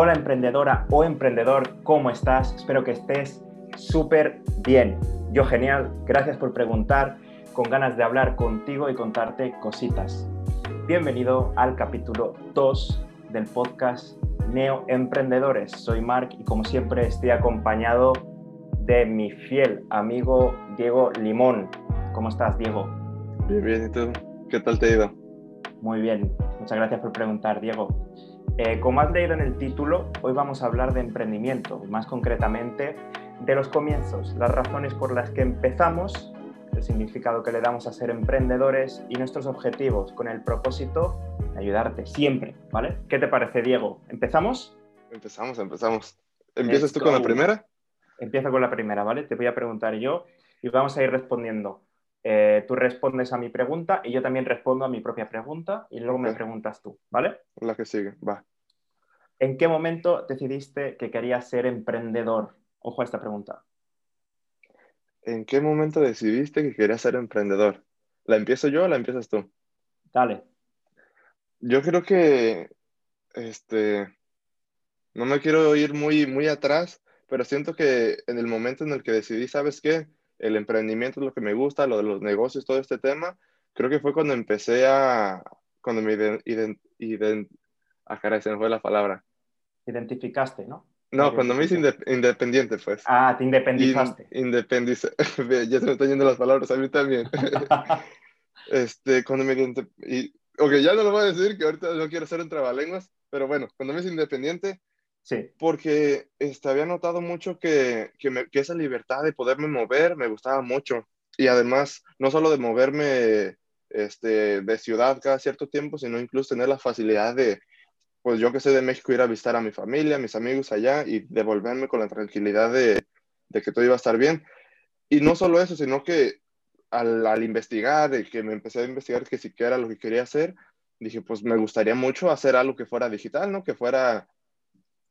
Hola emprendedora o emprendedor, ¿cómo estás? Espero que estés súper bien. Yo genial, gracias por preguntar, con ganas de hablar contigo y contarte cositas. Bienvenido al capítulo 2 del podcast Neo Emprendedores. Soy Mark y como siempre estoy acompañado de mi fiel amigo Diego Limón. ¿Cómo estás, Diego? Bien, bien, ¿y tú? ¿Qué tal te ha ido? Muy bien, muchas gracias por preguntar, Diego. Eh, como has leído en el título, hoy vamos a hablar de emprendimiento, más concretamente de los comienzos, las razones por las que empezamos, el significado que le damos a ser emprendedores y nuestros objetivos con el propósito de ayudarte siempre, ¿vale? ¿Qué te parece, Diego? ¿Empezamos? Empezamos, empezamos. ¿Empiezas tú con la primera? Empiezo con la primera, ¿vale? Te voy a preguntar yo y vamos a ir respondiendo. Eh, tú respondes a mi pregunta y yo también respondo a mi propia pregunta y luego me preguntas tú, ¿vale? La que sigue, va. ¿En qué momento decidiste que querías ser emprendedor? Ojo a esta pregunta. ¿En qué momento decidiste que querías ser emprendedor? ¿La empiezo yo o la empiezas tú? Dale. Yo creo que, este, no me quiero ir muy, muy atrás, pero siento que en el momento en el que decidí, ¿sabes qué? El emprendimiento es lo que me gusta, lo de los negocios, todo este tema, creo que fue cuando empecé a, cuando me ident, ident, ah, caray, se me fue la palabra identificaste, ¿no? No, cuando me hice independiente, pues. Ah, te independizaste. In, independice. ya se me están yendo las palabras a mí también. este, cuando me y, Ok, ya no lo voy a decir, que ahorita no quiero ser un trabalenguas, pero bueno, cuando me hice independiente, sí. porque este, había notado mucho que, que, me, que esa libertad de poderme mover me gustaba mucho. Y además, no solo de moverme este, de ciudad cada cierto tiempo, sino incluso tener la facilidad de, pues yo que sé de México, ir a visitar a mi familia, a mis amigos allá y devolverme con la tranquilidad de, de que todo iba a estar bien. Y no solo eso, sino que al, al, investigar, de que me empecé a investigar que siquiera era lo que quería hacer, dije, pues me gustaría mucho hacer algo que fuera digital, ¿no? Que fuera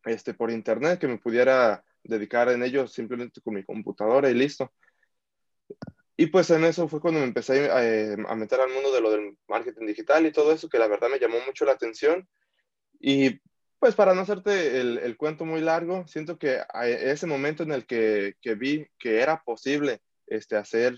este, por internet, que me pudiera dedicar en ello simplemente con mi computadora y listo. Y pues en eso fue cuando me empecé a, eh, a meter al mundo de lo del marketing digital y todo eso, que la verdad me llamó mucho la atención y pues para no hacerte el, el cuento muy largo, siento que ese momento en el que, que vi que era posible este, hacer,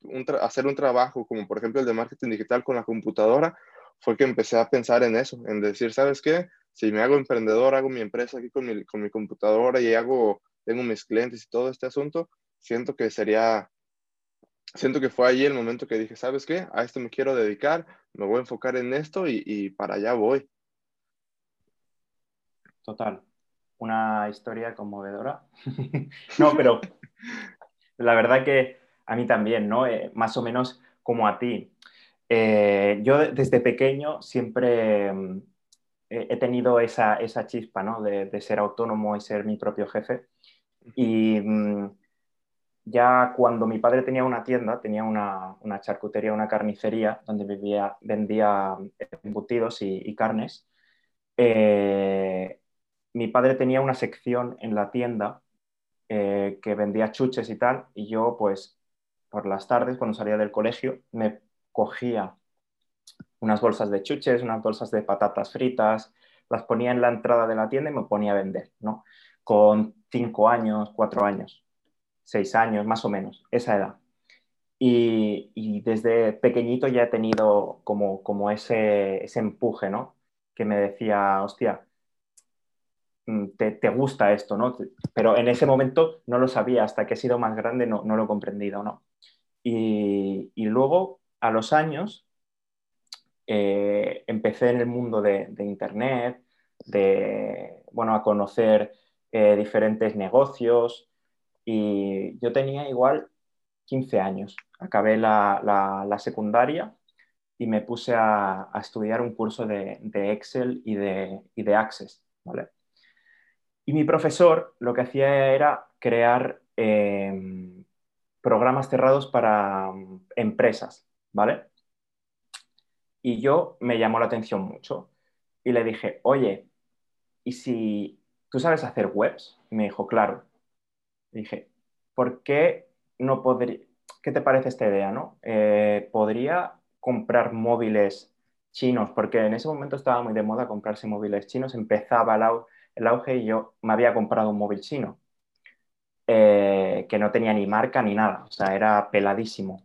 un hacer un trabajo como por ejemplo el de marketing digital con la computadora, fue que empecé a pensar en eso, en decir, ¿sabes qué? Si me hago emprendedor, hago mi empresa aquí con mi, con mi computadora y hago, tengo mis clientes y todo este asunto, siento que sería, siento que fue ahí el momento que dije, ¿sabes qué? A esto me quiero dedicar, me voy a enfocar en esto y, y para allá voy total. Una historia conmovedora. no, pero la verdad que a mí también, ¿no? Eh, más o menos como a ti. Eh, yo desde pequeño siempre mm, he tenido esa, esa chispa, ¿no? De, de, ser autónomo y ser mi propio jefe. Y mm, ya cuando mi padre tenía una tienda, tenía una, una charcutería, una carnicería, donde vivía, vendía embutidos y, y carnes, eh, mi padre tenía una sección en la tienda eh, que vendía chuches y tal, y yo pues por las tardes cuando salía del colegio me cogía unas bolsas de chuches, unas bolsas de patatas fritas, las ponía en la entrada de la tienda y me ponía a vender, ¿no? Con cinco años, cuatro años, seis años, más o menos, esa edad. Y, y desde pequeñito ya he tenido como, como ese, ese empuje, ¿no? Que me decía, hostia, Mm, te, gusta esto, ¿no? Pero en ese momento no lo sabía, hasta que he sido más grande no, no lo he comprendido, ¿no? Y, y, luego, a los años, eh, empecé en el mundo de, Internet, de, bueno, a conocer eh, diferentes negocios y yo tenía igual 15 años. Acabé la, la, secundaria y me puse a, estudiar un curso de, Excel y de, y de Access, ¿vale? Y mi profesor lo que hacía era crear eh, programas cerrados para um, empresas, ¿vale? Y yo me llamó la atención mucho y le dije, oye, ¿y si tú sabes hacer webs? Me dijo, claro. Le dije, ¿por qué no podría, qué te parece esta idea, no? Eh, ¿Podría comprar móviles chinos? Porque en ese momento estaba muy de moda comprarse móviles chinos, empezaba el auge y yo me había comprado un móvil chino eh, que no tenía ni marca ni nada, o sea, era peladísimo.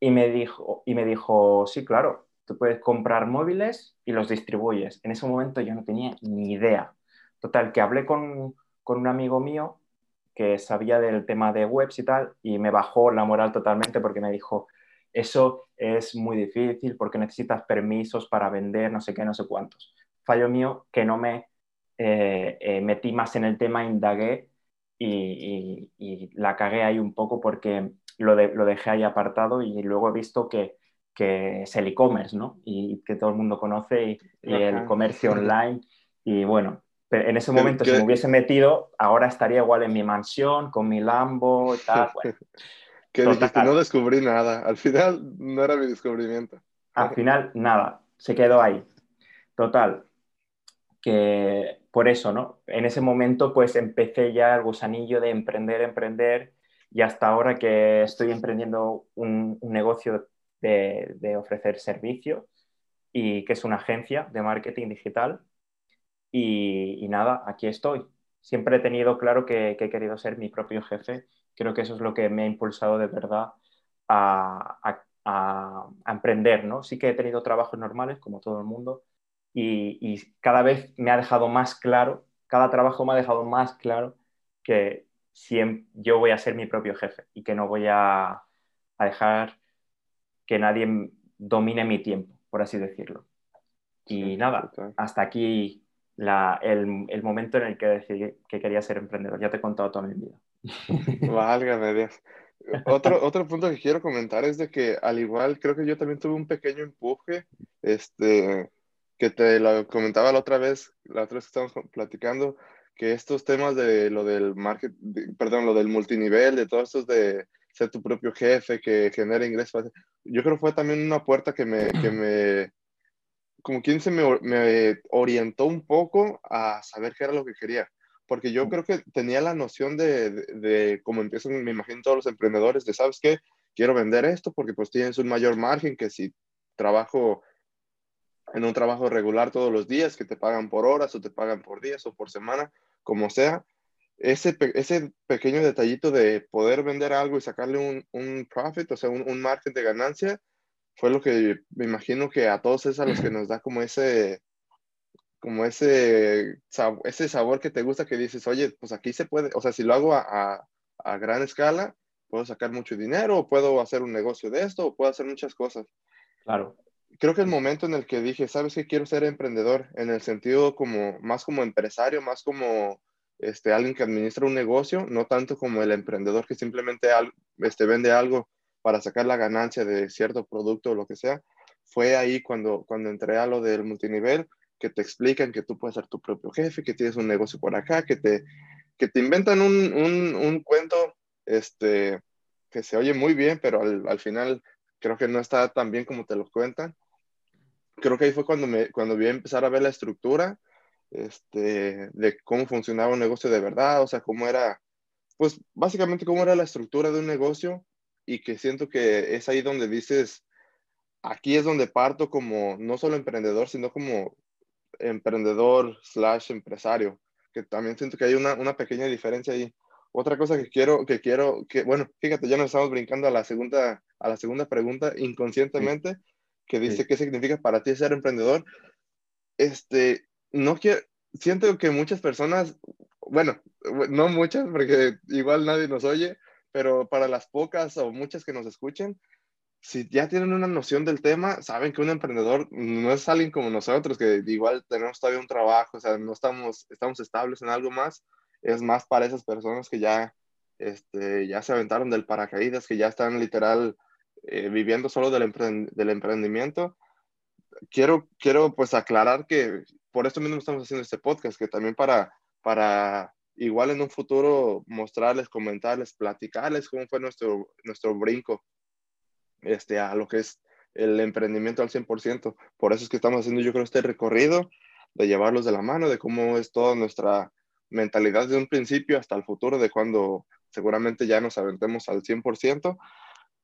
Y me dijo, y me dijo, sí, claro, tú puedes comprar móviles y los distribuyes. En ese momento yo no tenía ni idea. Total, que hablé con, con un amigo mío que sabía del tema de webs y tal, y me bajó la moral totalmente porque me dijo, eso es muy difícil porque necesitas permisos para vender, no sé qué, no sé cuántos. Fallo mío que no me eh, eh, metí más en el tema, indagué y, la cagué ahí un poco porque lo, lo, dejé ahí apartado y luego he visto que, que es el e-commerce, ¿no? Y que todo el mundo conoce y, el comercio online. Y bueno, en ese momento, si me hubiese metido, ahora estaría igual en mi mansión, con mi Lambo y tal. que dijiste, no descubrí nada. Al final no era mi descubrimiento. Al final, nada. Se quedó ahí. Total. Que por eso, ¿no? En ese momento, pues empecé ya el gusanillo de emprender, emprender. Y hasta ahora que estoy emprendiendo un, negocio de, ofrecer servicios y que es una agencia de marketing digital y, nada, aquí estoy. Siempre he tenido claro que, he querido ser mi propio jefe. Creo que eso es lo que me ha impulsado de verdad a, emprender, ¿no? Sí que he tenido trabajos normales, como todo el mundo, y, cada vez me ha dejado más claro, cada trabajo me ha dejado más claro que yo voy a ser mi propio jefe y que no voy a, a dejar que nadie domine mi tiempo, por así decirlo. Y nada, hasta aquí el, momento en el que decidí que quería ser emprendedor. Ya te he contado toda mi vida. Válgame Dios. Otro, otro punto que quiero comentar es de que al igual creo que yo también tuve un pequeño empuje, este, que te lo comentaba la otra vez, la otra vez que estábamos platicando, que estos temas de lo del market, perdón, lo del multinivel, de todos estos de ser tu propio jefe, que genera ingresos, yo creo que fue también una puerta que me, que me como quien se me, orientó un poco a saber qué era lo que quería. Porque yo creo que tenía la noción de, de, como empiezan, me imagino, todos los emprendedores, de, ¿sabes qué? Quiero vender esto porque pues tienes un mayor margen que si trabajo en un trabajo regular todos los días, que te pagan por horas o te pagan por días o por semana, como sea. Ese, ese pequeño detallito de poder vender algo y sacarle un, un profit, o sea, un, un margen de ganancia, fue lo que me imagino que a todos es a los que nos da como ese, como ese, ese sabor que te gusta que dices, oye, pues aquí se puede, o sea, si lo hago a, a, gran escala, puedo sacar mucho dinero, o puedo hacer un negocio de esto, o puedo hacer muchas cosas. Claro. Creo que el momento en el que dije, sabes que quiero ser emprendedor, en el sentido como, más como empresario, más como este, alguien que administra un negocio, no tanto como el emprendedor que simplemente este, vende algo para sacar la ganancia de cierto producto o lo que sea, fue ahí cuando, cuando entré a lo del multinivel, que te explican que tú puedes ser tu propio jefe, que tienes un negocio por acá, que te, que te inventan un, un, un cuento este, que se oye muy bien, pero al, al, final creo que no está tan bien como te lo cuentan. Creo que ahí fue cuando, me, cuando vi empezar a ver la estructura este, de cómo funcionaba un negocio de verdad, o sea, cómo era, pues básicamente cómo era la estructura de un negocio y que siento que es ahí donde dices, aquí es donde parto como no solo emprendedor, sino como emprendedor slash empresario, que también siento que hay una, una, pequeña diferencia ahí. Otra cosa que quiero, que quiero, que bueno, fíjate, ya nos estamos brincando a la segunda, a la segunda pregunta inconscientemente, que dice qué significa para ti ser emprendedor. Este, no quiero, siento que muchas personas, bueno, no muchas, porque igual nadie nos oye, pero para las pocas o muchas que nos escuchen, si ya tienen una noción del tema, saben que un emprendedor no es alguien como nosotros, que igual tenemos todavía un trabajo, o sea, no estamos, estamos estables en algo más, es más para esas personas que ya, este, ya se aventaron del paracaídas, que ya están literal eh, viviendo solo del, del emprendimiento. Quiero, quiero pues aclarar que por esto mismo estamos haciendo este podcast, que también para, para igual en un futuro mostrarles, comentarles, platicarles cómo fue nuestro, nuestro brinco este, a lo que es el emprendimiento al 100%. Por eso es que estamos haciendo yo creo este recorrido de llevarlos de la mano, de cómo es toda nuestra mentalidad de un principio hasta el futuro, de cuando seguramente ya nos aventemos al 100%.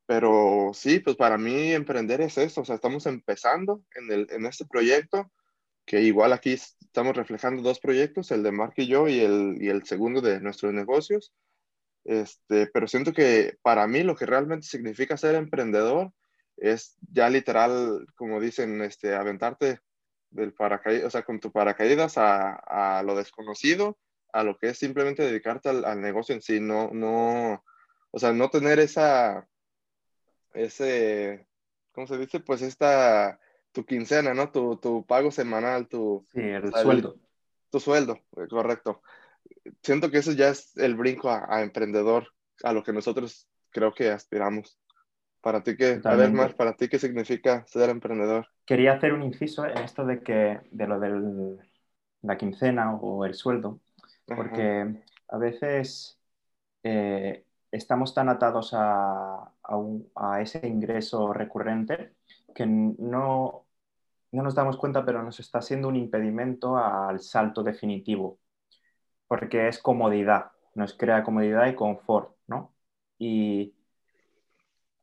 Pero sí, pues para mí emprender es eso, o sea, estamos empezando en, el, en este proyecto, que igual aquí estamos reflejando dos proyectos, el de Mark y yo y el, y el segundo de nuestros negocios. Este, pero siento que para mí lo que realmente significa ser emprendedor es ya literal, como dicen, este, aventarte del paracaídas, o sea, con tu paracaídas a, a, lo desconocido, a lo que es simplemente dedicarte al, al, negocio en sí, no, no, o sea, no tener esa, ese, ¿cómo se dice? Pues esta, tu quincena, ¿no? Tu, tu pago semanal, tu... Sí, el sueldo. tu sueldo, eh, correcto. Siento que eso ya es el brinco a, a emprendedor, a lo que nosotros creo que aspiramos. Para ti, ¿qué, a ver, Mar, para ti, ¿qué significa ser emprendedor? Quería hacer un inciso en esto de, que, de lo de la quincena o el sueldo, porque Ajá. a veces eh, estamos tan atados a, a, ese ingreso recurrente que no, no nos damos cuenta, pero nos está siendo un impedimento al salto definitivo, porque es comodidad, nos crea comodidad y confort, ¿no? Y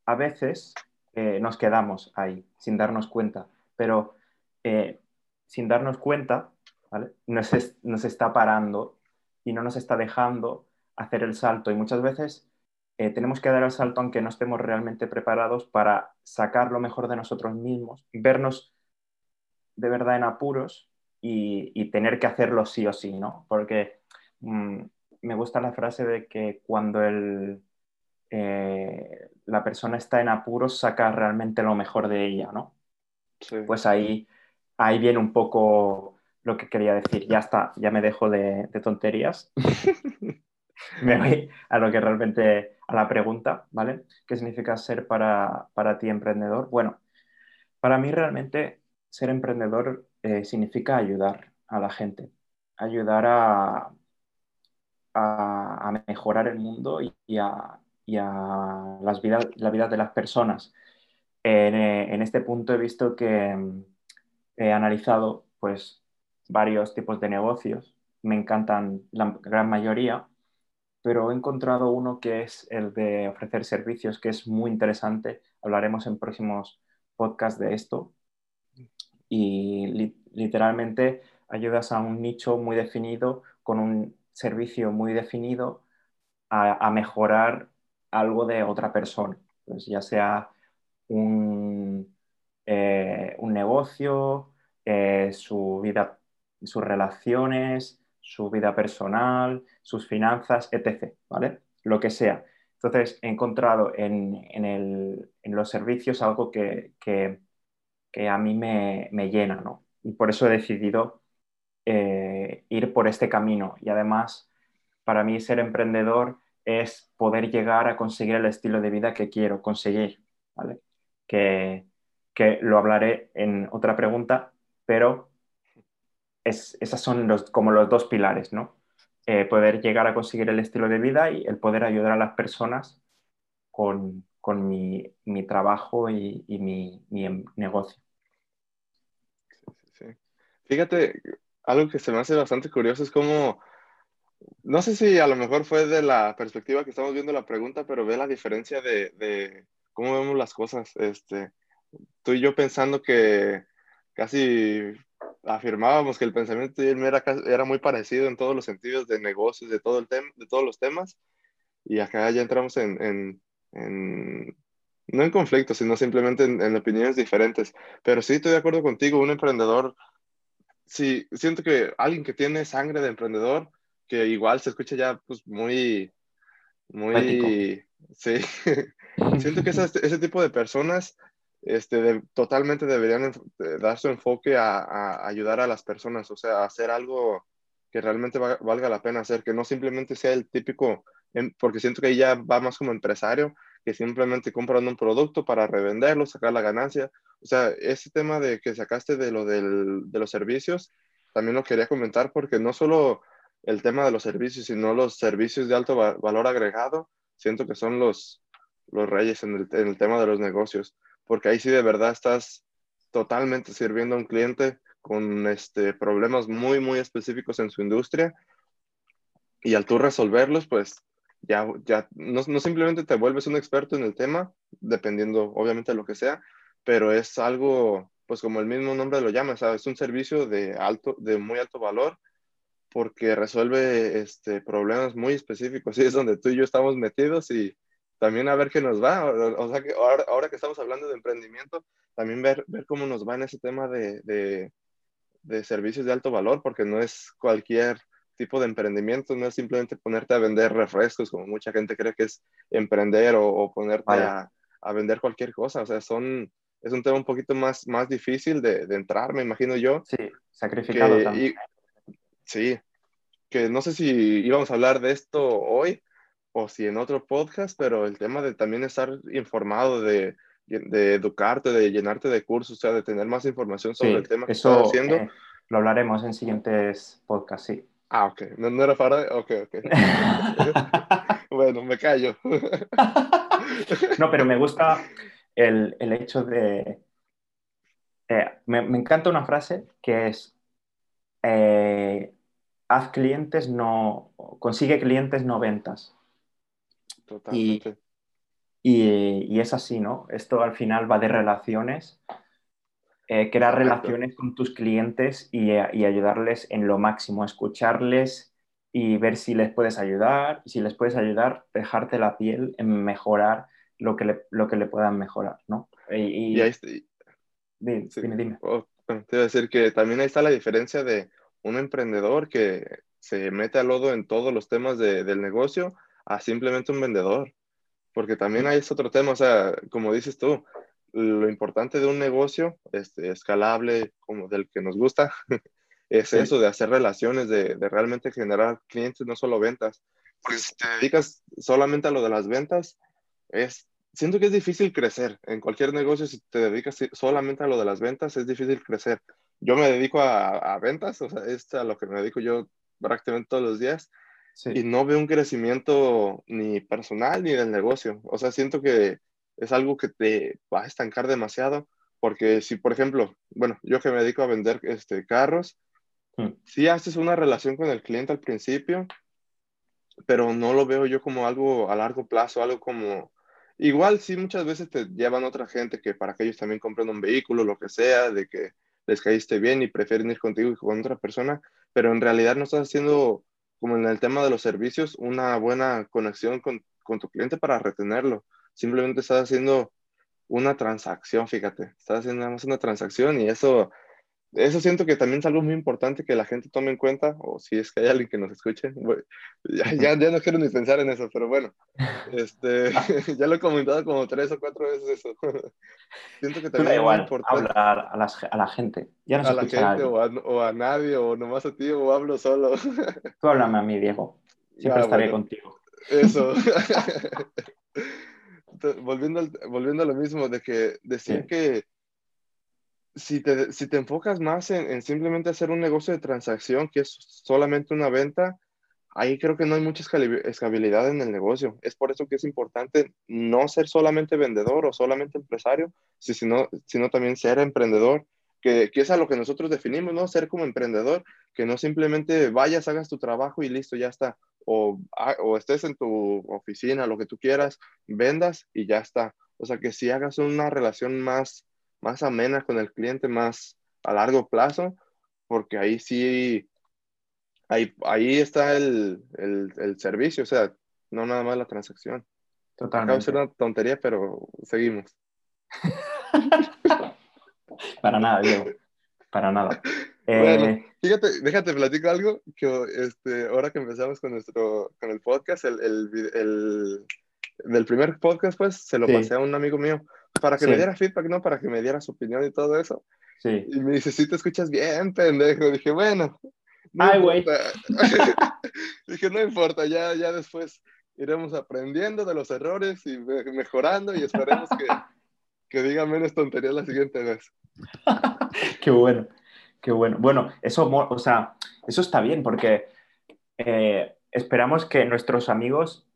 a veces eh, nos quedamos ahí sin darnos cuenta, pero eh, sin darnos cuenta, ¿vale? nos, es, nos, está parando y no nos está dejando hacer el salto. Y muchas veces eh, tenemos que dar el salto aunque no estemos realmente preparados para sacar lo mejor de nosotros mismos, vernos de verdad en apuros y, y tener que hacerlo sí o sí, ¿no? Porque mmm, me gusta la frase de que cuando el, eh, la persona está en apuros, saca realmente lo mejor de ella, ¿no? Sí. Pues ahí, ahí viene un poco lo que quería decir. Ya está, ya me dejo de, de tonterías. me voy a lo que realmente, a la pregunta, ¿vale? ¿Qué significa ser para, para ti emprendedor? Bueno, para mí realmente ser emprendedor eh, significa ayudar a la gente, ayudar a, a, a mejorar el mundo y, y, a, y a las vidas, la vida de las personas. En, eh, en, este punto he visto que mm, he analizado pues, varios tipos de negocios. Me encantan la gran mayoría, pero he encontrado uno que es el de ofrecer servicios, que es muy interesante. Hablaremos en próximos podcasts de esto. Y li literalmente ayudas a un nicho muy definido, con un servicio muy definido, a, a mejorar algo de otra persona, pues ya sea un, eh, un negocio, eh, su vida, sus relaciones, su vida personal, sus finanzas, etc. ¿vale? Lo que sea. Entonces, he encontrado en, en, los servicios algo que, que, que a mí me, me, llena, ¿no? Y por eso he decidido eh, ir por este camino. Y además, para mí ser emprendedor es poder llegar a conseguir el estilo de vida que quiero conseguir, ¿vale? Que, que lo hablaré en otra pregunta, pero es, esas son los, como los dos pilares, ¿no? Eh, poder llegar a conseguir el estilo de vida y el poder ayudar a las personas con, con mi, mi, trabajo y, y mi, mi, negocio. Sí, sí, sí. Fíjate, algo que se me hace bastante curioso es cómo no sé si a lo mejor fue de la perspectiva que estamos viendo la pregunta, pero ve la diferencia de, de cómo vemos las cosas. Este, tú y yo pensando que casi afirmábamos que el pensamiento de era, era muy parecido en todos los sentidos de negocios, de, todo el de todos los temas, y acá ya entramos en, en, en no en conflictos, sino simplemente en, en, opiniones diferentes. Pero sí estoy de acuerdo contigo, un emprendedor, sí, siento que alguien que tiene sangre de emprendedor, que igual se escucha ya pues muy, muy, sí, siento que esas, ese tipo de personas este, de, totalmente deberían dar su enfoque a, a, ayudar a las personas, o sea, hacer algo que realmente va, valga la pena hacer, que no simplemente sea el típico, porque siento que ahí ya va más como empresario, que simplemente compran un producto para revenderlo, sacar la ganancia. O sea, ese tema de que sacaste de lo del, de los servicios, también lo quería comentar porque no solo el tema de los servicios, sino los servicios de alto va valor agregado, siento que son los, los reyes en el, en el, tema de los negocios, porque ahí sí de verdad estás totalmente sirviendo a un cliente con este, problemas muy, muy específicos en su industria y al tú resolverlos, pues ya, ya no, no simplemente te vuelves un experto en el tema, dependiendo obviamente de lo que sea, pero es algo pues como el mismo nombre lo llama, es un servicio de, alto, de muy alto valor porque resuelve este, problemas muy específicos. Y es donde tú y yo estamos metidos y también a ver qué nos va. O, sea, que ahora, ahora, que estamos hablando de emprendimiento, también ver, ver cómo nos va en ese tema de, de, de, servicios de alto valor, porque no es cualquier tipo de emprendimiento, no es simplemente ponerte a vender refrescos, como mucha gente cree que es emprender o, ponerte a, a, vender cualquier cosa. O sea, son, es un tema un poquito más, más difícil de, de entrar, me imagino yo. Sí, sacrificado también. Sí, que no sé si íbamos a hablar de esto hoy o si en otro podcast, pero el tema de también estar informado, de, de educarte, de llenarte de cursos, o sea, de tener más información sobre el tema que estás haciendo. Eh, lo hablaremos en siguientes podcasts, sí. Ah, ok. No, no era para... Ok, ok. bueno, me callo. no, pero me gusta el, el hecho de... Eh, me, me, encanta una frase que es... Eh, haz clientes, no, consigue clientes, no ventas. Totalmente. Y, es así, ¿no? Esto al final va de relaciones, eh, crear relaciones con tus clientes y, ayudarles en lo máximo, escucharles y ver si les puedes ayudar, y si les puedes ayudar, dejarte la piel en mejorar lo que le, lo que le puedan mejorar, ¿no? Y, ahí está. Dime, dime. Oh, te voy a decir que también ahí está la diferencia de un emprendedor que se mete al lodo en todos los temas del negocio a simplemente un vendedor. Porque también hay ese otro tema, o sea, como dices tú, lo importante de un negocio este, escalable, como del que nos gusta, es eso de hacer relaciones, de, de, realmente generar clientes, no solo ventas. Porque si te dedicas solamente a lo de las ventas, es, siento que es difícil crecer. En cualquier negocio, si te dedicas solamente a lo de las ventas, es difícil crecer yo me dedico a, ventas, o sea, es a lo que me dedico yo prácticamente todos los días. Y no veo un crecimiento ni personal ni del negocio. O sea, siento que es algo que te va a estancar demasiado. Porque si, por ejemplo, bueno, yo que me dedico a vender este, carros, hmm. sí haces una relación con el cliente al principio, pero no lo veo yo como algo a largo plazo, algo como... Igual sí muchas veces te llevan otra gente que para que ellos también compren un vehículo, lo que sea, de que les caíste bien y prefieren ir contigo que con otra persona, pero en realidad no estás haciendo, como en el tema de los servicios, una buena conexión con, con tu cliente para retenerlo. Simplemente estás haciendo una transacción, fíjate, estás haciendo una transacción y eso eso siento que también es algo muy importante que la gente tome en cuenta, o si es que hay alguien que nos escuche, ya, ya, ya, no quiero ni pensar en eso, pero bueno, este, ya lo he comentado como tres o cuatro veces eso. siento que también es muy importante. hablar a, las, a, la gente, ya no a la gente o a, o a, nadie, o nomás a ti, o hablo solo. Tú háblame a mí, Diego, siempre estaré contigo. Eso. volviendo, volviendo a lo mismo, de que decir que si te, si te enfocas más en, simplemente hacer un negocio de transacción, que es solamente una venta, ahí creo que no hay mucha escalabilidad en el negocio. Es por eso que es importante no ser solamente vendedor o solamente empresario, sino, sino también ser emprendedor, que, que, es a lo que nosotros definimos, ¿no? Ser como emprendedor, que no simplemente vayas, hagas tu trabajo y listo, ya está. O, o estés en tu oficina, lo que tú quieras, vendas y ya está. O sea, que si hagas una relación más más amena con el cliente, más a largo plazo, porque ahí sí, ahí, ahí está el, el, el servicio, o sea, no nada más la transacción. Totalmente. Acaba de ser una tontería, pero seguimos. Para nada, Diego. Para nada. Bueno, eh, fíjate, déjate platico algo, que este, ahora que empezamos con nuestro, con el podcast, el, el, el del primer podcast, pues, se lo pasé a un amigo mío para que me diera feedback, ¿no? Para que me diera su opinión y todo eso. Sí. Y me dice, sí te escuchas bien, pendejo. Dije, bueno. Ay, güey. Dije, no importa, ya, ya después iremos aprendiendo de los errores y mejorando y esperemos que, que diga menos tonterías la siguiente vez. qué bueno, qué bueno. Bueno, eso, o sea, eso está bien porque eh, esperamos que nuestros amigos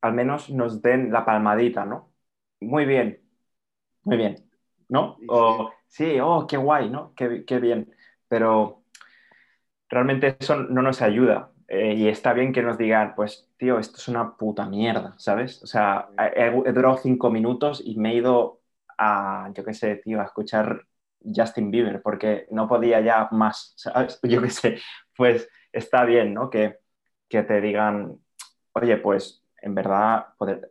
al menos nos den la palmadita, ¿no? Muy bien, muy bien, ¿no? O sí, oh, qué guay, ¿no? Qué, qué bien. Pero realmente eso no nos ayuda. Eh, y está bien que nos digan, pues, tío, esto es una puta mierda, ¿sabes? O sea, he, durado cinco minutos y me he ido a, yo qué sé, tío, a escuchar Justin Bieber, porque no podía ya más, ¿sabes? Yo qué sé, pues está bien, ¿no? Que, que te digan, oye, pues en verdad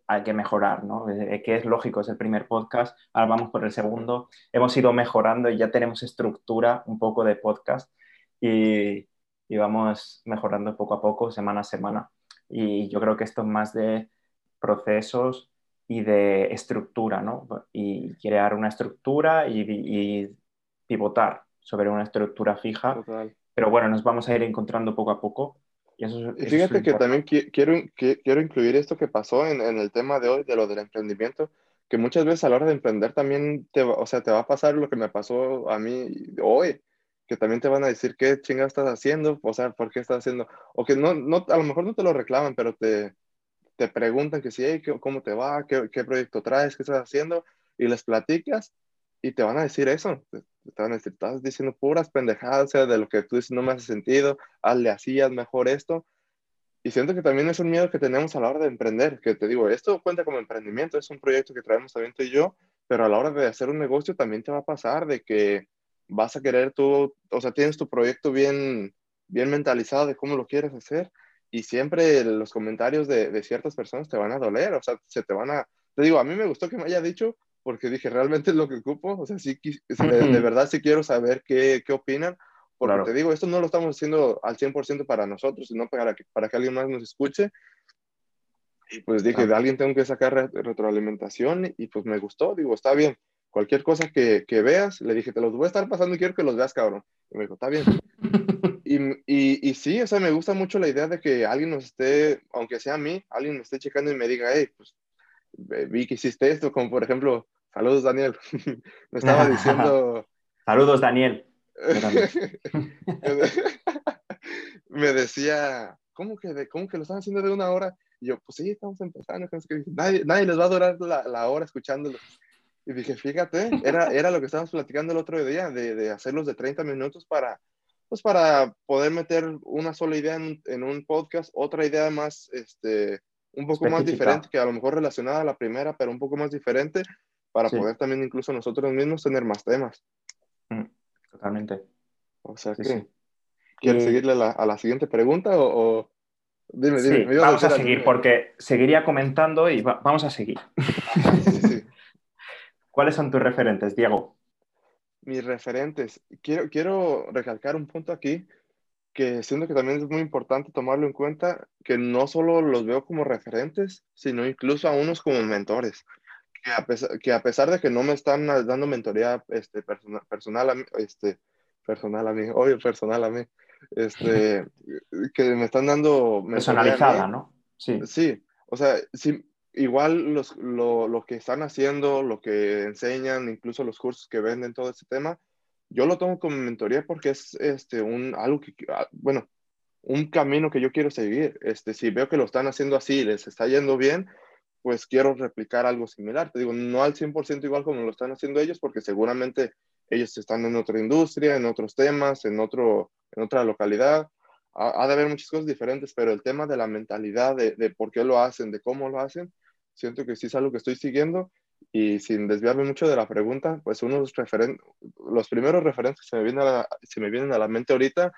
hay que mejorar, ¿no? Que es lógico, es el primer podcast, ahora vamos por el segundo, hemos ido mejorando y ya tenemos estructura un poco de podcast y, y vamos mejorando poco a poco, semana a semana. Y yo creo que esto es más de procesos y de estructura, ¿no? Y crear una estructura y, pivotar sobre una estructura fija. Pero bueno, nos vamos a ir encontrando poco a poco. Y, eso, fíjate que también quiero, quiero incluir esto que pasó en, en, el tema de hoy, de lo del emprendimiento, que muchas veces a la hora de emprender también te, o sea, te va a pasar lo que me pasó a mí hoy, que también te van a decir qué chingada estás haciendo, o sea, por qué estás haciendo, o que no, no, a lo mejor no te lo reclaman, pero te, te preguntan que si, hey, ¿cómo te va? ¿Qué, ¿Qué, proyecto traes? ¿Qué estás haciendo? Y les platicas y te van a decir eso. Decir, estás diciendo puras pendejadas, o sea, de lo que tú dices no me hace sentido, hazle así, haz mejor esto. Y siento que también es un miedo que tenemos a la hora de emprender, que te digo, esto cuenta como emprendimiento, es un proyecto que traemos también tú y yo, pero a la hora de hacer un negocio también te va a pasar de que vas a querer tú, o sea, tienes tu proyecto bien, bien mentalizado de cómo lo quieres hacer y siempre los comentarios de, de, ciertas personas te van a doler, o sea, se te van a... Te digo, a mí me gustó que me haya dicho porque dije, realmente es lo que ocupo, o sea, sí, de, verdad sí quiero saber qué, qué opinan, porque te digo, esto no lo estamos haciendo al 100% para nosotros, sino para que, para que alguien más nos escuche. Y pues dije, de alguien tengo que sacar retroalimentación y pues me gustó, digo, está bien. Cualquier cosa que, que, veas, le dije, te los voy a estar pasando y quiero que los veas, cabrón. Y me dijo, está bien. Y, y, y, sí, o sea, me gusta mucho la idea de que alguien nos esté, aunque sea a mí, alguien me esté checando y me diga, hey, pues vi que hiciste esto, como por ejemplo, saludos Daniel, me estaba diciendo... saludos Daniel. me decía, ¿cómo que, ¿cómo que lo están haciendo de una hora? Y yo, pues sí, estamos empezando. Nadie, nadie les va a durar la, la hora escuchándolo. Y dije, fíjate, era, era lo que estábamos platicando el otro día, de, de hacerlos de 30 minutos para pues para poder meter una sola idea en, en un podcast, otra idea más, este, un poco más diferente, que a lo mejor relacionada a la primera, pero un poco más diferente, para poder también incluso nosotros mismos tener más temas. Mm, totalmente. O sea que, ¿quieres seguirle a la, a la, siguiente pregunta o...? Dime, dime. vamos a, seguir porque seguiría comentando y vamos a seguir. ¿Cuáles son tus referentes, Diego? mis referentes. Quiero, quiero recalcar un punto aquí que siento que también es muy importante tomarlo en cuenta, que no solo los veo como referentes, sino incluso a unos como mentores. Que a pesar, que a pesar de que no me están dando mentoría este, personal, personal, a mí, este, personal a mí, obvio personal a mí, este, que me están dando... Personalizada, ¿no? Sí. Sí, o sea, sí, igual los, lo, lo, que están haciendo, lo que enseñan, incluso los cursos que venden, todo ese tema, yo lo tomo como mentoría porque es este, un, algo que, ah, bueno, un camino que yo quiero seguir. Este, si veo que lo están haciendo así les está yendo bien, pues quiero replicar algo similar. Te digo, no al 100% igual como lo están haciendo ellos, porque seguramente ellos están en otra industria, en otros temas, en, otro, en otra localidad, ha, de haber muchas cosas diferentes, pero el tema de la mentalidad, de, de, por qué lo hacen, de cómo lo hacen, siento que sí es algo que estoy siguiendo y sin desviarme mucho de la pregunta, pues unos referentes, los primeros referentes que se me, vienen a la, se me vienen a la mente ahorita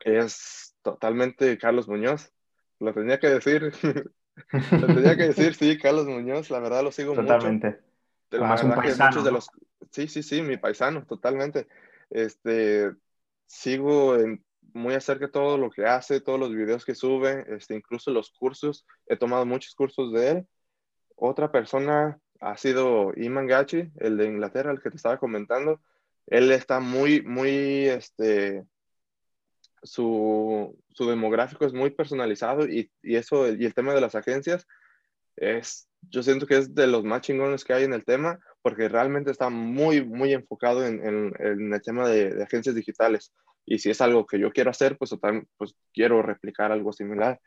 es totalmente Carlos Muñoz. Lo tenía que decir. lo tenía que decir, sí, Carlos Muñoz, la verdad lo sigo totalmente. mucho. Más un paisano. De los... Sí, sí, sí, mi paisano, totalmente. Este, sigo en, muy acerca de todo lo que hace, todos los videos que sube, este, incluso los cursos. He tomado muchos cursos de él. Otra persona ha sido Iman Gachi, el de Inglaterra, el que te estaba comentando. Él está muy, muy, este, su, su demográfico es muy personalizado y, y, eso, y el tema de las agencias es, yo siento que es de los más chingones que hay en el tema, porque realmente está muy, muy enfocado en, en, en el tema de, de, agencias digitales. Y si es algo que yo quiero hacer, pues, pues quiero replicar algo similar.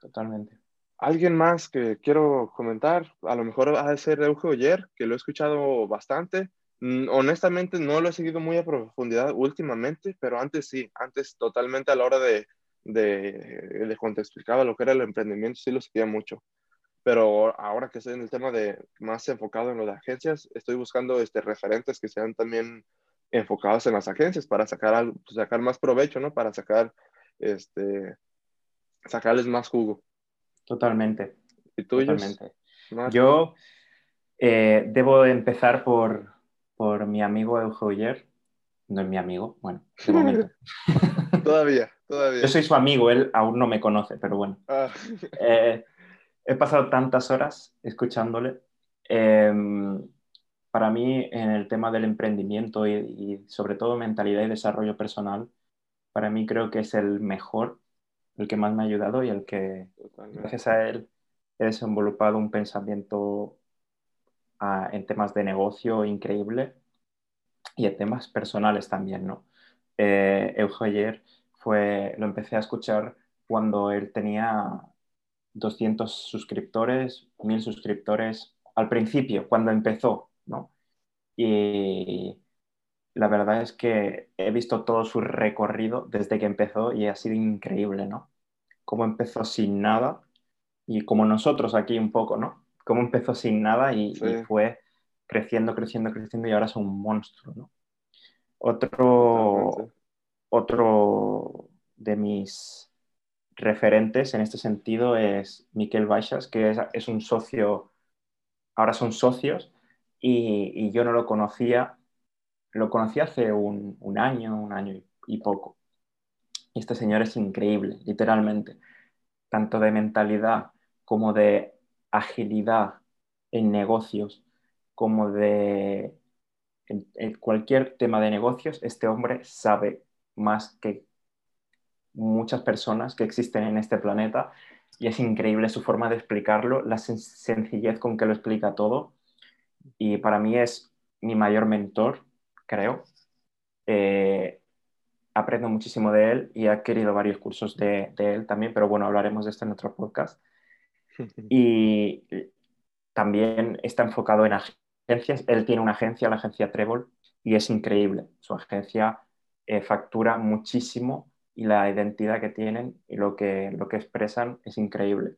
Totalmente. Alguien más que quiero comentar, a lo mejor ha de ser Eugenio Oyer, que lo he escuchado bastante. Mm, honestamente no lo he seguido muy a profundidad últimamente, pero antes sí, antes totalmente a la hora de, de, de cuando te explicaba lo que era el emprendimiento, sí lo seguía mucho. pero ahora que estoy en el tema de más enfocado en lo de agencias, estoy buscando este, referentes que sean también enfocados en las agencias para sacar, algo, sacar más provecho, ¿no? Para sacar, este, sacarles más jugo. Totalmente. ¿Y tú, Totalmente. Yo eh, debo empezar por, por mi amigo Eugenio No es mi amigo, bueno, de momento. todavía, todavía. Yo soy su amigo, él aún no me conoce, pero bueno. Ah. Eh, he pasado tantas horas escuchándole. Em, para mí, en el tema del emprendimiento y, sobre todo mentalidad y desarrollo personal, para mí creo que es el mejor, el que más me ha ayudado y el que, gracias a él, he desenvolupado un pensamiento ah, en temas de negocio increíble y en temas personales también, ¿no? Eh, ayer fue, lo empecé a escuchar cuando él tenía 200 suscriptores, 1000 suscriptores al principio, cuando empezó, ¿no? Y la verdad es que he visto todo su recorrido desde que empezó y ha sido increíble, ¿no? Cómo empezó sin nada y como nosotros aquí un poco, ¿no? Cómo empezó sin nada y, fue creciendo, creciendo, creciendo y ahora es un monstruo, ¿no? Otro, otro de mis referentes en este sentido es Miquel Baixas, que es, un socio, ahora son socios, y, yo no lo conocía, lo conocí hace un, año, un año y, poco. Y este señor es increíble, literalmente, tanto de mentalidad como de agilidad en negocios, como de cualquier tema de negocios, este hombre sabe más que muchas personas que existen en este planeta y es increíble su forma de explicarlo, la sencillez con que lo explica todo y para mí es mi mayor mentor, creo. Eh, aprendo muchísimo de él y he querido varios cursos de, él también, pero bueno, hablaremos de esto en otro podcast. Y también está enfocado en agencias. Él tiene una agencia, la agencia Trébol, y es increíble. Su agencia eh, factura muchísimo y la identidad que tienen y lo que, lo que expresan es increíble.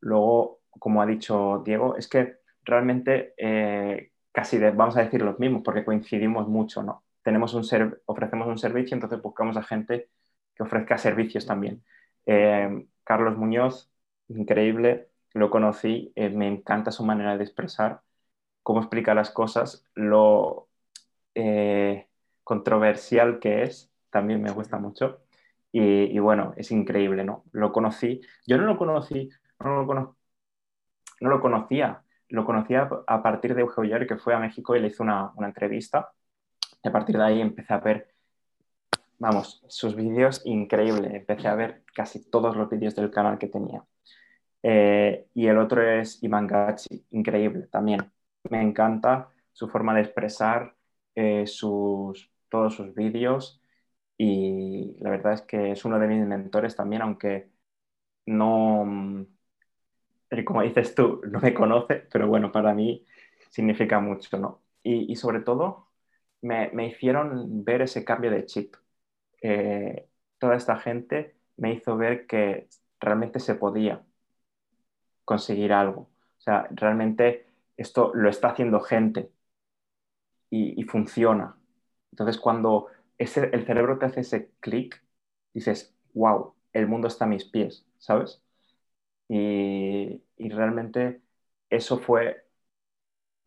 Luego, como ha dicho Diego, es que realmente eh, casi vamos a decir los mismos porque coincidimos mucho, ¿no? Tenemos un ofrecemos un servicio, entonces buscamos a gente que ofrezca servicios también. Eh, Carlos Muñoz, increíble, lo conocí, eh, me encanta su manera de expresar, cómo explica las cosas, lo controversial que es, también me gusta mucho. Y, bueno, es increíble, ¿no? Lo conocí, yo no lo conocí, no lo, no lo conocía, lo conocía a partir de Eugenio que fue a México y le hizo una, una entrevista. Y a partir de ahí empecé a ver, vamos, sus vídeos increíbles. Empecé a ver casi todos los vídeos del canal que tenía. Eh, y el otro es Ivan Gachi, increíble también. Me encanta su forma de expresar eh, sus, todos sus vídeos y la verdad es que es uno de mis mentores también, aunque no, mm, como dices tú, no me conoce, pero bueno, para mí significa mucho, ¿no? Y, sobre todo me, hicieron ver ese cambio de chip. Eh, toda esta gente me hizo ver que realmente se podía conseguir algo. O sea, realmente esto lo está haciendo gente y, y funciona. Entonces, cuando el cerebro te hace ese clic, dices, wow, el mundo está a mis pies, ¿sabes? Y, realmente eso fue,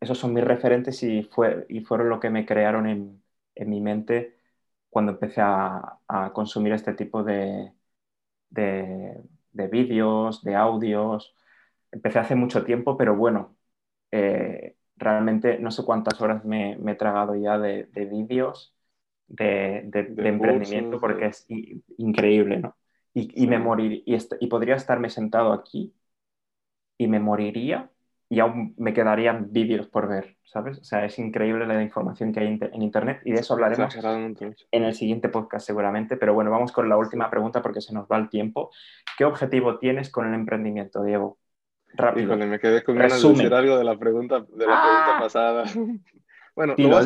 esos son mis referentes y, fue, y fueron lo que me crearon en, mi mente cuando empecé a, consumir este tipo de, de, vídeos, de audios. Empecé hace mucho tiempo, pero bueno, eh, realmente no sé cuántas horas me, he tragado ya de, de vídeos de, emprendimiento porque es increíble, ¿no? Y, me morir, y, y, podría estarme sentado aquí y me moriría y aún me quedarían vídeos por ver, ¿sabes? O sea, es increíble la información que hay en Internet y de eso hablaremos en el siguiente podcast seguramente. Pero bueno, vamos con la última pregunta porque se nos va el tiempo. ¿Qué objetivo tienes con el emprendimiento, Diego? Rápido. me quedé con ganas de decir algo de la pregunta, de la pregunta ¡Ah! pasada. Bueno, lo, voy a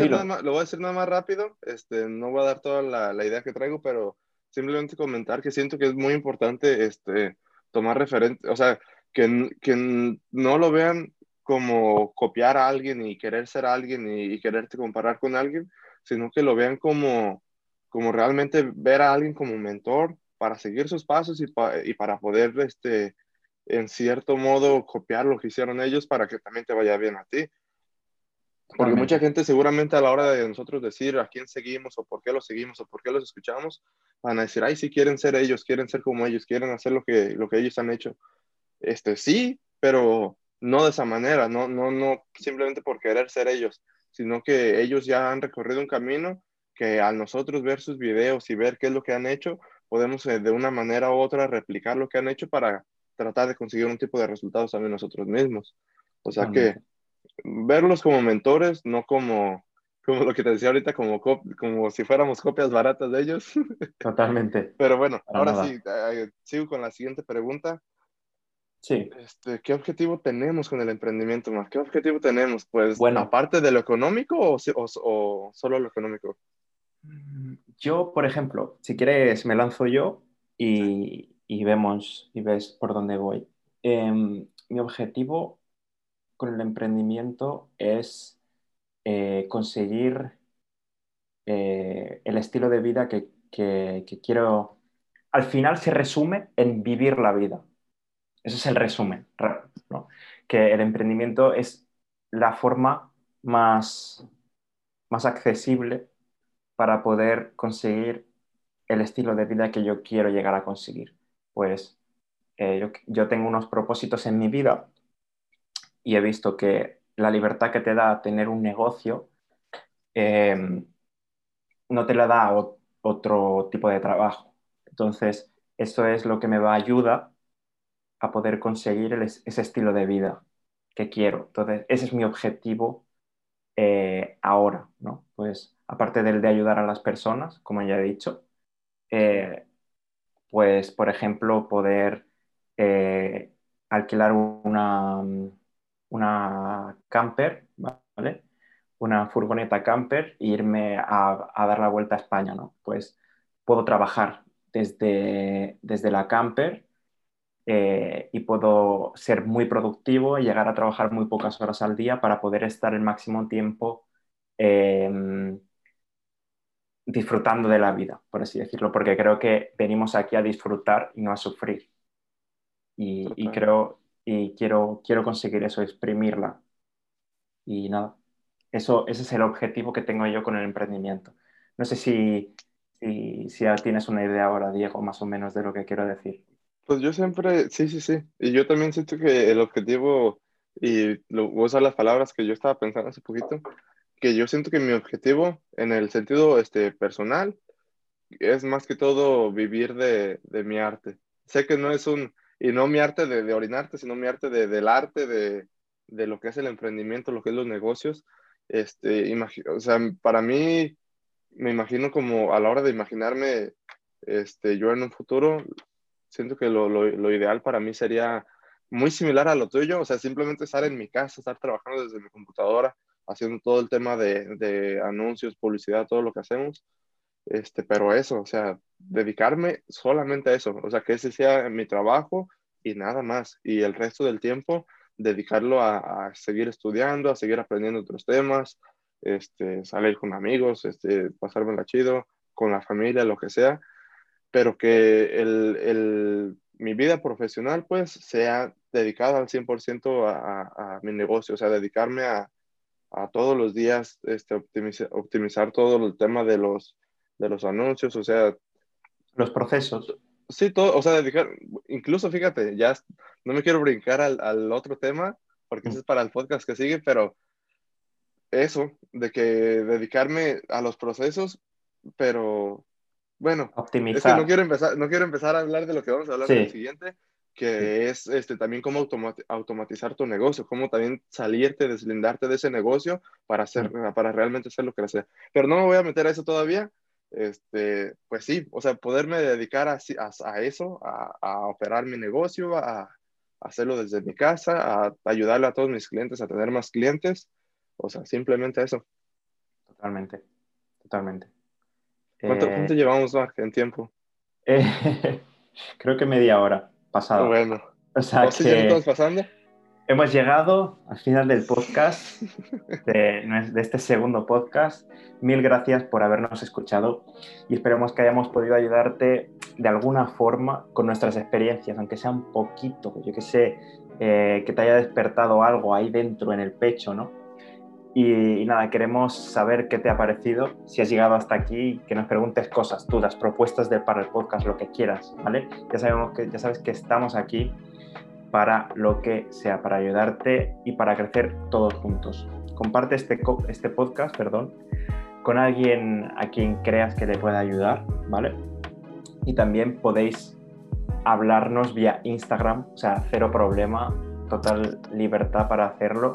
decir nada más, rápido. Este, no voy a dar toda la, la, idea que traigo, pero simplemente comentar que siento que es muy importante este, tomar referente, o sea, que, que no lo vean como copiar a alguien y querer ser alguien y, quererte comparar con alguien, sino que lo vean como, como realmente ver a alguien como mentor para seguir sus pasos y, y para poder, este, en cierto modo, copiar lo que hicieron ellos para que también te vaya bien a ti. Porque mucha gente seguramente a la hora de nosotros decir a quién seguimos o por qué los seguimos o por qué los escuchamos, van a decir, ay, sí, quieren ser ellos, quieren ser como ellos, quieren hacer lo que, lo que ellos han hecho. Este, sí, pero no de esa manera, no, no, no simplemente por querer ser ellos, sino que ellos ya han recorrido un camino que al nosotros ver sus videos y ver qué es lo que han hecho, podemos eh, de una manera u otra replicar lo que han hecho para tratar de conseguir un tipo de resultados también nosotros mismos. O sea que verlos como mentores, no como, como lo que te decía ahorita, como, como si fuéramos copias baratas de ellos. Totalmente. Pero bueno, ahora sí, eh, sigo con la siguiente pregunta. Sí. Este, ¿Qué objetivo tenemos con el emprendimiento, más? ¿Qué objetivo tenemos? Pues, bueno, aparte de lo económico o, o, solo lo económico? Mm, yo, por ejemplo, si quieres, me lanzo yo y, y vemos y ves por dónde voy. Em, mi objetivo con el emprendimiento es eh, conseguir eh, el estilo de vida que, que, quiero. Al final se resume en vivir la vida. Ese es el resumen, que el emprendimiento es la forma más, más accesible para poder conseguir el estilo de vida que yo quiero llegar a conseguir. Pues eh, yo, tengo unos propósitos en mi vida y he visto que la libertad que te da tener un negocio em, no te la da otro tipo de trabajo. Entonces, eso es lo que me va a ayudar a poder conseguir ese estilo de vida que quiero. Entonces, ese es mi objetivo eh, ahora, ¿no? Pues aparte del de ayudar a las personas, como ya he dicho, eh, pues, por ejemplo, poder eh, alquilar una, una camper, ¿vale? Una furgoneta camper e irme a, dar la vuelta a España, ¿no? Pues puedo trabajar desde, desde la camper eh, y puedo ser muy productivo y llegar a trabajar muy pocas horas al día para poder estar el máximo tiempo em, disfrutando de la vida, por así decirlo, porque creo que venimos aquí a disfrutar y no a sufrir. Y, y creo, y quiero, quiero conseguir eso, exprimirla. Y nada, eso, ese es el objetivo que tengo yo con el emprendimiento. No sé si, si, si tienes una idea ahora, Diego, más o menos de lo que quiero decir. Pues yo siempre, sí, sí, sí. Y yo también siento que el objetivo, y lo, voy a usar las palabras que yo estaba pensando hace poquito, que yo siento que mi objetivo en el sentido este, personal es más que todo vivir de, de mi arte. Sé que no es un, y no mi arte de, de orinarte, sino mi arte de, del arte, de, de, lo que es el emprendimiento, lo que es los negocios. Este, o sea, para mí, me imagino como a la hora de imaginarme este, yo en un futuro, siento que lo, lo, ideal para mí sería muy similar a lo tuyo, o sea, simplemente estar en mi casa, estar trabajando desde mi computadora, haciendo todo el tema de, de anuncios, publicidad, todo lo que hacemos. Este, pero eso, o sea, dedicarme solamente a eso, o sea, que ese sea mi trabajo y nada más, y el resto del tiempo dedicarlo a, seguir estudiando, a seguir aprendiendo otros temas, este, salir con amigos, este, pasármela chido, con la familia, lo que sea, pero que el, el, mi vida profesional pues sea dedicada al 100% a, a, a, mi negocio, o sea, dedicarme a, a todos los días este, optimizar, optimizar todo el tema de los de los anuncios, o sea... Los procesos. Sí, todo, o sea, dedicar, incluso fíjate, ya no me quiero brincar al, al otro tema, porque ese es para el podcast que sigue, pero eso, de que dedicarme a los procesos, pero bueno, Optimizar. es que no quiero empezar, no quiero empezar a hablar de lo que vamos a hablar en el siguiente, que es este, también cómo automatizar tu negocio, cómo también salirte, deslindarte de ese negocio para, hacer, para realmente hacerlo crecer. Pero no me voy a meter a eso todavía, este, pues sí, o sea, poderme dedicar a, a, eso, a, a, operar mi negocio, a, hacerlo desde mi casa, a ayudarle a todos mis clientes a tener más clientes, o sea, simplemente eso. Totalmente, totalmente. ¿Cuánto, ¿cuánto eh, llevamos, Mark, en tiempo? creo que media hora pasada. Bueno, O sea, ¿O ya estamos pasando? Hemos llegado al final del podcast, de, de, este segundo podcast. Mil gracias por habernos escuchado y esperemos que hayamos podido ayudarte de alguna forma con nuestras experiencias, aunque sea un poquito, yo que sé, eh, que te haya despertado algo ahí dentro en el pecho, ¿no? Y, nada, queremos saber qué te ha parecido, si has llegado hasta aquí, que nos preguntes cosas, dudas, propuestas de, para el podcast, lo que quieras, ¿vale? Ya, sabemos que, ya sabes que estamos aquí para lo que sea, para ayudarte y para crecer todos juntos. Comparte este, este podcast, perdón, con alguien a quien creas que le pueda ayudar, ¿vale? Y también podéis hablarnos vía Instagram, o sea, cero problema, total libertad para hacerlo.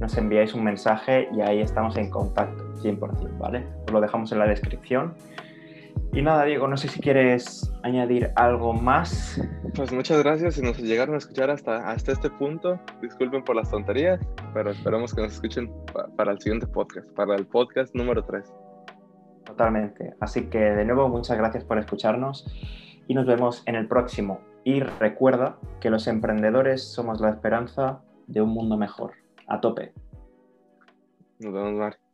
Nos enviáis un mensaje y ahí estamos en contacto, 100%, ¿vale? Os lo dejamos en la descripción y nada, Diego, no sé si quieres añadir algo más. Pues muchas gracias si nos llegaron a escuchar hasta, hasta este punto. Disculpen por las tonterías, pero esperamos que nos escuchen para el siguiente podcast, para el podcast número 3. Totalmente. Así que de nuevo, muchas gracias por escucharnos y nos vemos en el próximo. Y recuerda que los emprendedores somos la esperanza de un mundo mejor. A tope. Nos vemos, Mar.